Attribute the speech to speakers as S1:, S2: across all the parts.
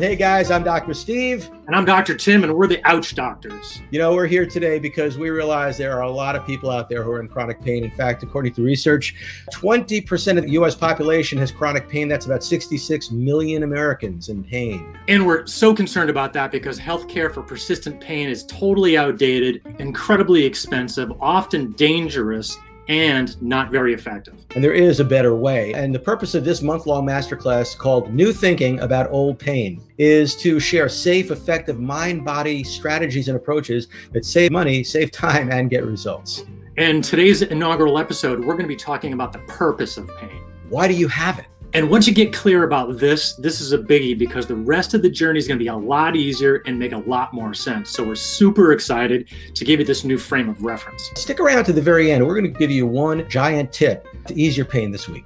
S1: Hey guys, I'm Dr. Steve.
S2: And I'm Dr. Tim, and we're the Ouch Doctors.
S1: You know, we're here today because we realize there are a lot of people out there who are in chronic pain. In fact, according to research, 20% of the US population has chronic pain. That's about 66 million Americans in pain.
S2: And we're so concerned about that because healthcare for persistent pain is totally outdated, incredibly expensive, often dangerous, and not very effective.
S1: And there is a better way. And the purpose of this month long masterclass called New Thinking About Old Pain is to share safe, effective mind body strategies and approaches that save money, save time, and get results.
S2: And today's inaugural episode, we're going to be talking about the purpose of pain.
S1: Why do you have it?
S2: And once you get clear about this, this is a biggie because the rest of the journey is going to be a lot easier and make a lot more sense. So we're super excited to give you this new frame of reference.
S1: Stick around to the very end. We're going to give you one giant tip to ease your pain this week.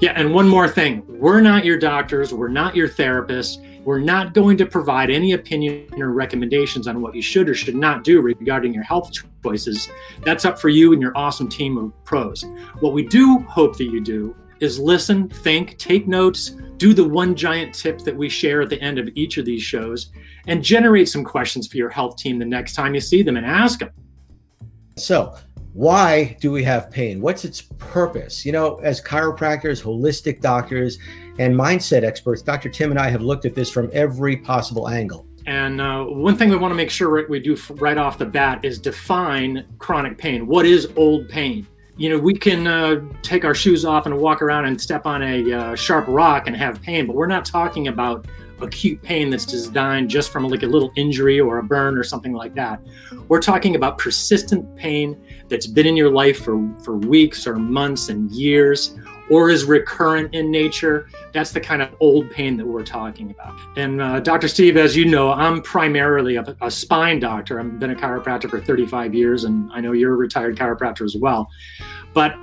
S2: Yeah, and one more thing we're not your doctors, we're not your therapists. We're not going to provide any opinion or recommendations on what you should or should not do regarding your health choices. That's up for you and your awesome team of pros. What we do hope that you do is listen, think, take notes, do the one giant tip that we share at the end of each of these shows, and generate some questions for your health team the next time you see them and ask them.
S1: So, why do we have pain? What's its purpose? You know, as chiropractors, holistic doctors, and mindset experts, Dr. Tim and I have looked at this from every possible angle.
S2: And uh, one thing we want to make sure we do right off the bat is define chronic pain. What is old pain? You know, we can uh, take our shoes off and walk around and step on a uh, sharp rock and have pain, but we're not talking about acute pain that's designed just from like a little injury or a burn or something like that. We're talking about persistent pain that's been in your life for, for weeks or months and years or is recurrent in nature. That's the kind of old pain that we're talking about. And uh, Dr. Steve, as you know, I'm primarily a, a spine doctor. I've been a chiropractor for 35 years, and I know you're a retired chiropractor as well. But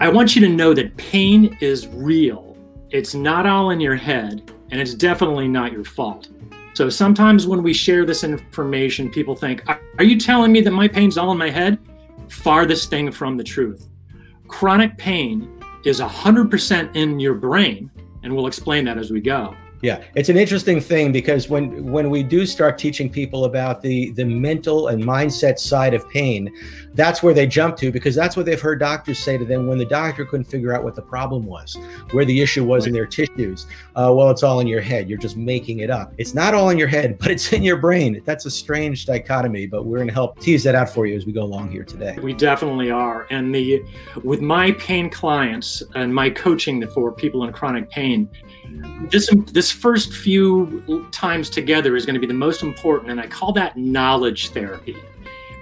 S2: I want you to know that pain is real. It's not all in your head, and it's definitely not your fault. So sometimes when we share this information, people think, Are you telling me that my pain's all in my head? Farthest thing from the truth. Chronic pain is 100% in your brain. And we'll explain that as we go.
S1: Yeah, it's an interesting thing because when when we do start teaching people about the the mental and mindset side of pain, that's where they jump to because that's what they've heard doctors say to them when the doctor couldn't figure out what the problem was, where the issue was in their tissues. Uh, well, it's all in your head. You're just making it up. It's not all in your head, but it's in your brain. That's a strange dichotomy, but we're going to help tease that out for you as we go along here today.
S2: We definitely are. And the with my pain clients and my coaching for people in chronic pain, this this first few times together is going to be the most important, and I call that knowledge therapy,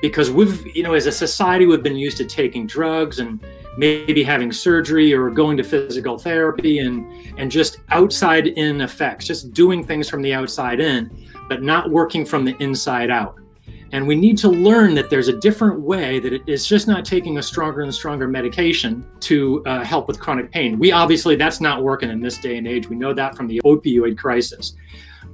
S2: because we've you know as a society we've been used to taking drugs and maybe having surgery or going to physical therapy and and just outside in effects, just doing things from the outside in, but not working from the inside out. And we need to learn that there's a different way that it's just not taking a stronger and stronger medication to uh, help with chronic pain. We obviously, that's not working in this day and age. We know that from the opioid crisis.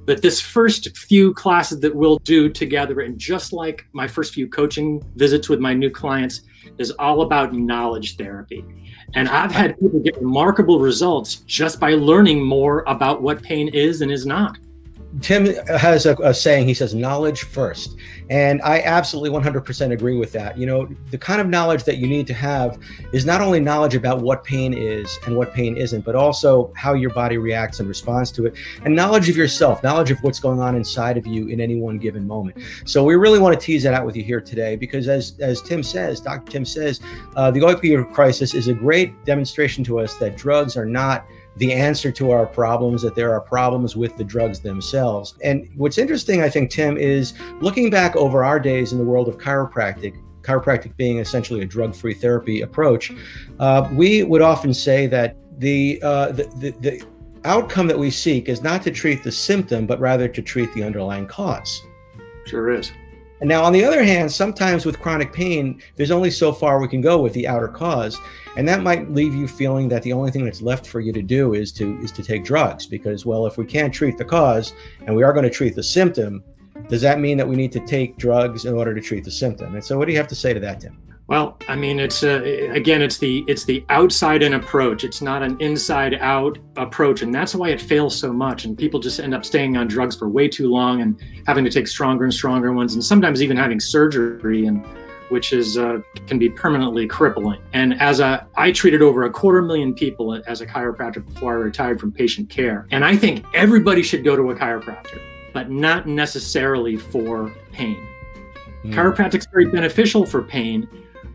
S2: But this first few classes that we'll do together, and just like my first few coaching visits with my new clients, is all about knowledge therapy. And I've had people get remarkable results just by learning more about what pain is and is not.
S1: Tim has a, a, saying, he says, knowledge first. And I absolutely 100% agree with that. You know, the kind of knowledge that you need to have is not only knowledge about what pain is and what pain isn't, but also how your body reacts and responds to it, and knowledge of yourself, knowledge of what's going on inside of you in any one given moment. So we really want to tease that out with you here today because, as, as Tim says, Dr. Tim says, uh, the opioid crisis is a great demonstration to us that drugs are not the answer to our problems, that there are problems with the drugs themselves. And what's interesting, I think, Tim, is looking back over our days in the world of chiropractic, chiropractic being essentially a drug free therapy approach, uh, we would often say that the, uh, the, the, the outcome that we seek is not to treat the symptom, but rather to treat the underlying cause.
S2: Sure is.
S1: And now, on the other hand, sometimes with chronic pain, there's only so far we can go with the outer cause, and that might leave you feeling that the only thing that's left for you to do is to is to take drugs. Because, well, if we can't treat the cause and we are going to treat the symptom, does that mean that we need to take drugs in order to treat the symptom? And so, what do you have to say to that, Tim?
S2: Well, I mean, it's uh, again, it's the it's the outside in approach. It's not an inside out approach, and that's why it fails so much. And people just end up staying on drugs for way too long and having to take stronger and stronger ones, and sometimes even having surgery, and which is uh, can be permanently crippling. And as a, I treated over a quarter million people as a chiropractor before I retired from patient care, and I think everybody should go to a chiropractor, but not necessarily for pain. Mm. Chiropractic's very beneficial for pain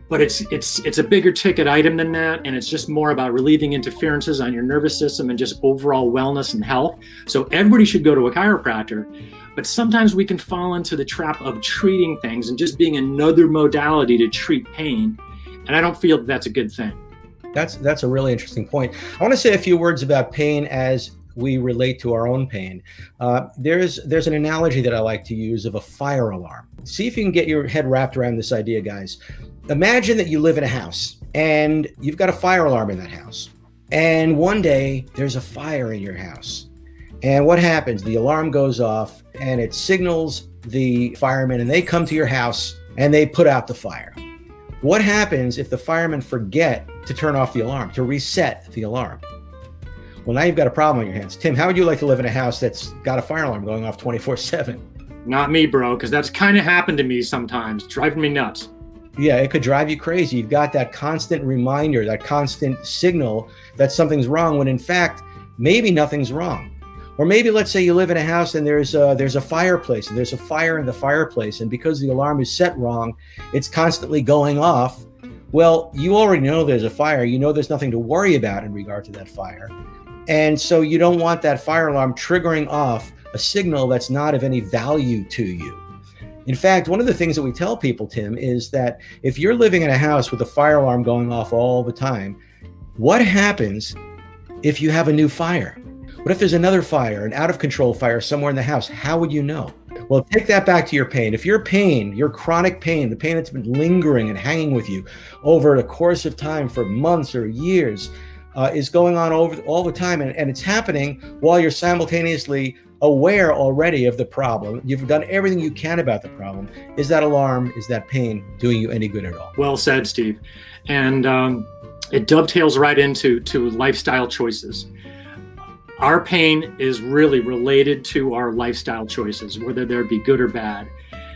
S2: but it's it's it's a bigger ticket item than that and it's just more about relieving interferences on your nervous system and just overall wellness and health so everybody should go to a chiropractor but sometimes we can fall into the trap of treating things and just being another modality to treat pain and i don't feel that that's a good thing
S1: that's that's a really interesting point i want to say a few words about pain as we relate to our own pain. Uh, there's there's an analogy that I like to use of a fire alarm. See if you can get your head wrapped around this idea, guys imagine that you live in a house and you've got a fire alarm in that house. And one day there's a fire in your house. And what happens? The alarm goes off and it signals the firemen, and they come to your house and they put out the fire. What happens if the firemen forget to turn off the alarm, to reset the alarm? Well, now you've got a problem on your hands. Tim, how would you like to live in a house that's got a fire alarm going off 24 7?
S2: Not me, bro, because that's kind of happened to me sometimes, driving me nuts
S1: yeah, it could drive you crazy. You've got that constant reminder, that constant signal that something's wrong when in fact, maybe nothing's wrong. Or maybe let's say you live in a house and there's a, there's a fireplace and there's a fire in the fireplace and because the alarm is set wrong, it's constantly going off. Well, you already know there's a fire. You know there's nothing to worry about in regard to that fire. And so you don't want that fire alarm triggering off a signal that's not of any value to you. In fact, one of the things that we tell people, Tim, is that if you're living in a house with a fire alarm going off all the time, what happens if you have a new fire? What if there's another fire, an out of control fire somewhere in the house? How would you know? Well, take that back to your pain. If your pain, your chronic pain, the pain that's been lingering and hanging with you over the course of time for months or years, uh, is going on over all the time, and, and it's happening while you're simultaneously aware already of the problem. You've done everything you can about the problem. Is that alarm, is that pain doing you any good at all?
S2: Well said, Steve. And um, it dovetails right into to lifestyle choices. Our pain is really related to our lifestyle choices, whether they be good or bad.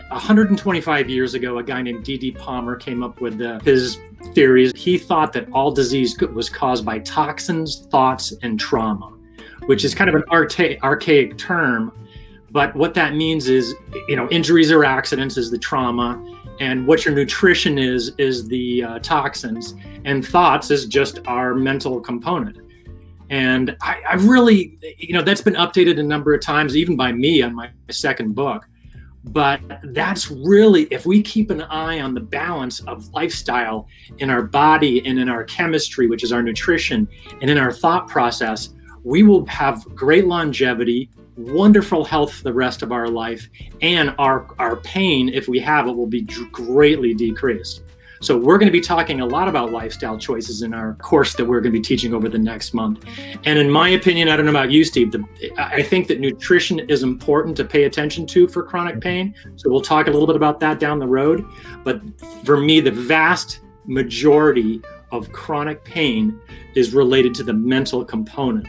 S2: 125 years ago, a guy named D.D. Palmer came up with the, his theories. He thought that all disease was caused by toxins, thoughts, and trauma which is kind of an archa- archaic term. But what that means is, you know, injuries or accidents is the trauma, and what your nutrition is is the uh, toxins, and thoughts is just our mental component. And I, I've really, you know, that's been updated a number of times, even by me on my second book. But that's really, if we keep an eye on the balance of lifestyle in our body and in our chemistry, which is our nutrition, and in our thought process, we will have great longevity, wonderful health for the rest of our life, and our, our pain, if we have it, will be greatly decreased. So, we're going to be talking a lot about lifestyle choices in our course that we're going to be teaching over the next month. And in my opinion, I don't know about you, Steve, the, I think that nutrition is important to pay attention to for chronic mm-hmm. pain. So, we'll talk a little bit about that down the road. But for me, the vast majority of chronic pain is related to the mental component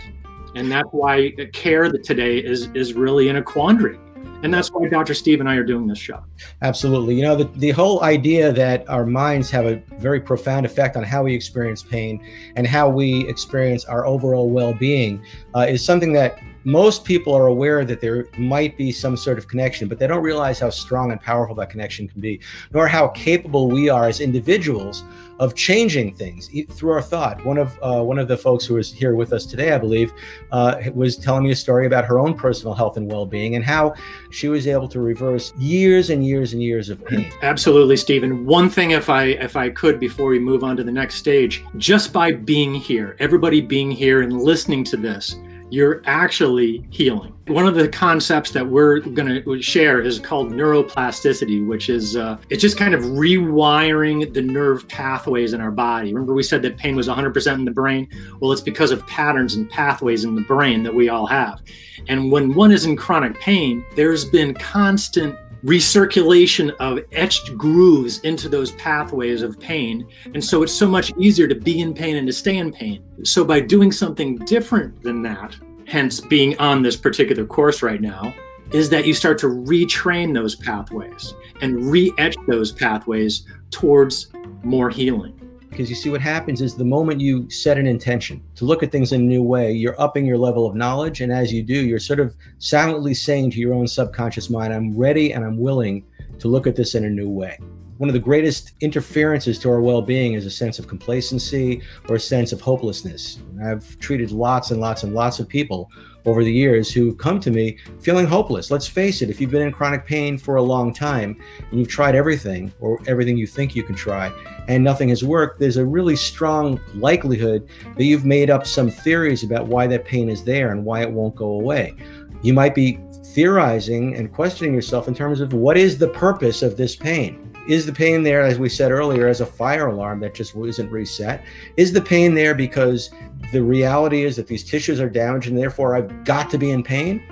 S2: and that's why care today is is really in a quandary. And that's why dr steve and i are doing this show.
S1: Absolutely. You know the, the whole idea that our minds have a very profound effect on how we experience pain and how we experience our overall well-being uh, is something that most people are aware that there might be some sort of connection, but they don't realize how strong and powerful that connection can be, nor how capable we are as individuals of changing things through our thought. One of uh, one of the folks who was here with us today, I believe, uh, was telling me a story about her own personal health and well-being and how she was able to reverse years and years and years of pain.
S2: Absolutely, Stephen. One thing, if I if I could, before we move on to the next stage, just by being here, everybody being here and listening to this you're actually healing. One of the concepts that we're going to share is called neuroplasticity, which is uh, it's just kind of rewiring the nerve pathways in our body. Remember, we said that pain was 100% in the brain. Well, it's because of patterns and pathways in the brain that we all have. And when one is in chronic pain, there's been constant recirculation of etched grooves into those pathways of pain. And so it's so much easier to be in pain and to stay in pain. So by doing something different than that, hence being on this particular course right now, is that you start to retrain those pathways and re etch those pathways towards more healing.
S1: Because you see, what happens is the moment you set an intention to look at things in a new way, you're upping your level of knowledge. And as you do, you're sort of silently saying to your own subconscious mind, I'm ready and I'm willing to look at this in a new way. One of the greatest interferences to our well being is a sense of complacency or a sense of hopelessness. I've treated lots and lots and lots of people over the years who come to me feeling hopeless. Let's face it, if you've been in chronic pain for a long time and you've tried everything or everything you think you can try and nothing has worked, there's a really strong likelihood that you've made up some theories about why that pain is there and why it won't go away. You might be theorizing and questioning yourself in terms of what is the purpose of this pain? Is the pain there, as we said earlier, as a fire alarm that just isn't reset? Is the pain there because the reality is that these tissues are damaged and therefore I've got to be in pain?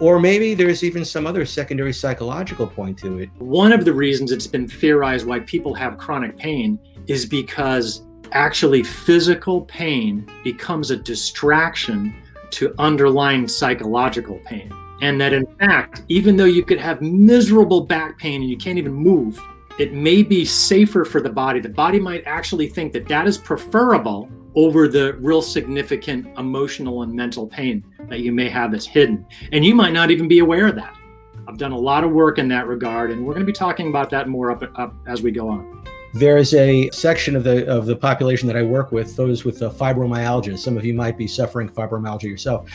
S1: Or maybe there's even some other secondary psychological point to it.
S2: One of the reasons it's been theorized why people have chronic pain is because actually physical pain becomes a distraction to underlying psychological pain. And that in fact, even though you could have miserable back pain and you can't even move, it may be safer for the body. The body might actually think that that is preferable over the real significant emotional and mental pain that you may have that's hidden. And you might not even be aware of that. I've done a lot of work in that regard, and we're going to be talking about that more up, up as we go on.
S1: There is a section of the of the population that I work with, those with fibromyalgia. Some of you might be suffering fibromyalgia yourself.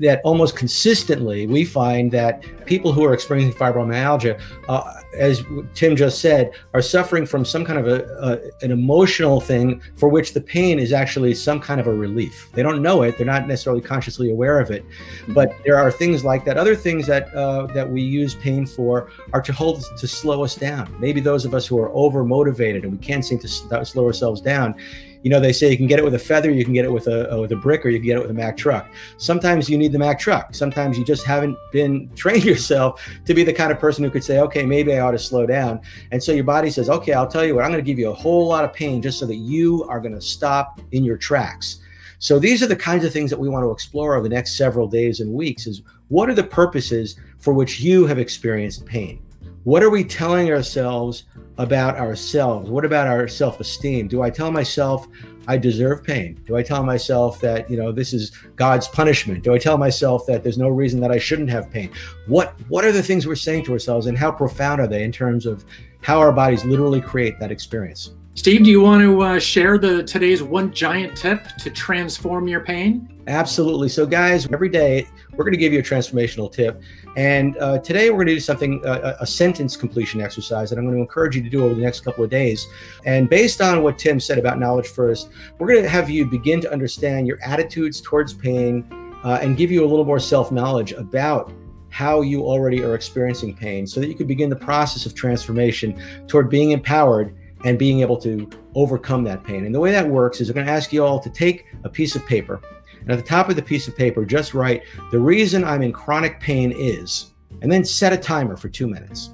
S1: That almost consistently we find that people who are experiencing fibromyalgia, uh, as Tim just said, are suffering from some kind of a, a, an emotional thing for which the pain is actually some kind of a relief. They don't know it; they're not necessarily consciously aware of it. But there are things like that. Other things that uh, that we use pain for are to hold to slow us down. Maybe those of us who are over motivated and we can't seem to slow ourselves down. You know, they say you can get it with a feather, you can get it with a with a brick, or you can get it with a Mack truck. Sometimes you need the Mack truck. Sometimes you just haven't been trained yourself to be the kind of person who could say, okay, maybe I ought to slow down. And so your body says, okay, I'll tell you what, I'm going to give you a whole lot of pain just so that you are going to stop in your tracks. So these are the kinds of things that we want to explore over the next several days and weeks is what are the purposes for which you have experienced pain? What are we telling ourselves about ourselves? What about our self esteem? Do I tell myself I deserve pain? Do I tell myself that, you know, this is God's punishment? Do I tell myself that there's no reason that I shouldn't have pain? What what are the things we're saying to ourselves and how profound are they in terms of how our bodies literally create that experience?
S2: Steve, do you want to uh, share the today's one giant tip to transform your pain?
S1: Absolutely. So, guys, every day we're going to give you a transformational tip, and uh, today we're going to do something uh, a sentence completion exercise that I'm going to encourage you to do over the next couple of days. And based on what Tim said about knowledge first, we're going to have you begin to understand your attitudes towards pain uh, and give you a little more self knowledge about how you already are experiencing pain so that you can begin the process of transformation toward being empowered and being able to overcome that pain. And the way that works is I'm going to ask you all to take a piece of paper and at the top of the piece of paper, just write the reason I'm in chronic pain is, and then set a timer for two minutes.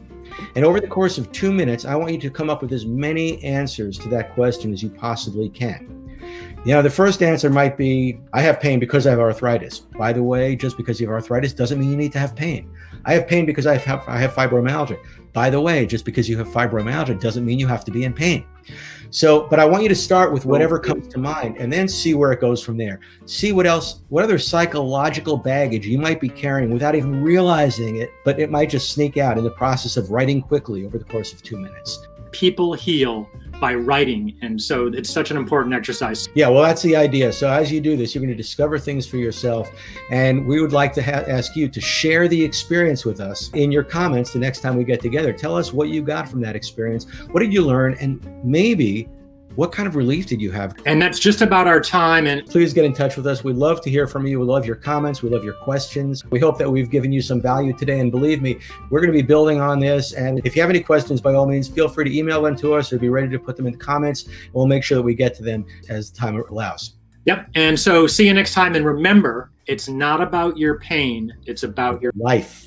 S1: And over the course of two minutes, I want you to come up with as many answers to that question as you possibly can. You know, the first answer might be I have pain because I have arthritis. By the way, just because you have arthritis doesn't mean you need to have pain. I have pain because I have, I have fibromyalgia. By the way, just because you have fibromyalgia doesn't mean you have to be in pain. So, but I want you to start with whatever comes to mind and then see where it goes from there. See what else, what other psychological baggage you might be carrying without even realizing it, but it might just sneak out in the process of writing quickly over the course of two minutes.
S2: People heal by writing. And so it's such an important exercise.
S1: Yeah, well, that's the idea. So as you do this, you're going to discover things for yourself. And we would like to ha- ask you to share the experience with us in your comments the next time we get together. Tell us what you got from that experience. What did you learn? And maybe what kind of relief did you have?
S2: And that's just about our time. And
S1: please get in touch with us. We love to hear from you. We love your comments. We love your questions. We hope that we've given you some value today. And believe me, we're going to be building on this. And if you have any questions, by all means, feel free to email them to us or be ready to put them in the comments. We'll make sure that we get to them as time allows.
S2: Yep. And so see you next time. And remember, it's not about your pain, it's about your
S1: life.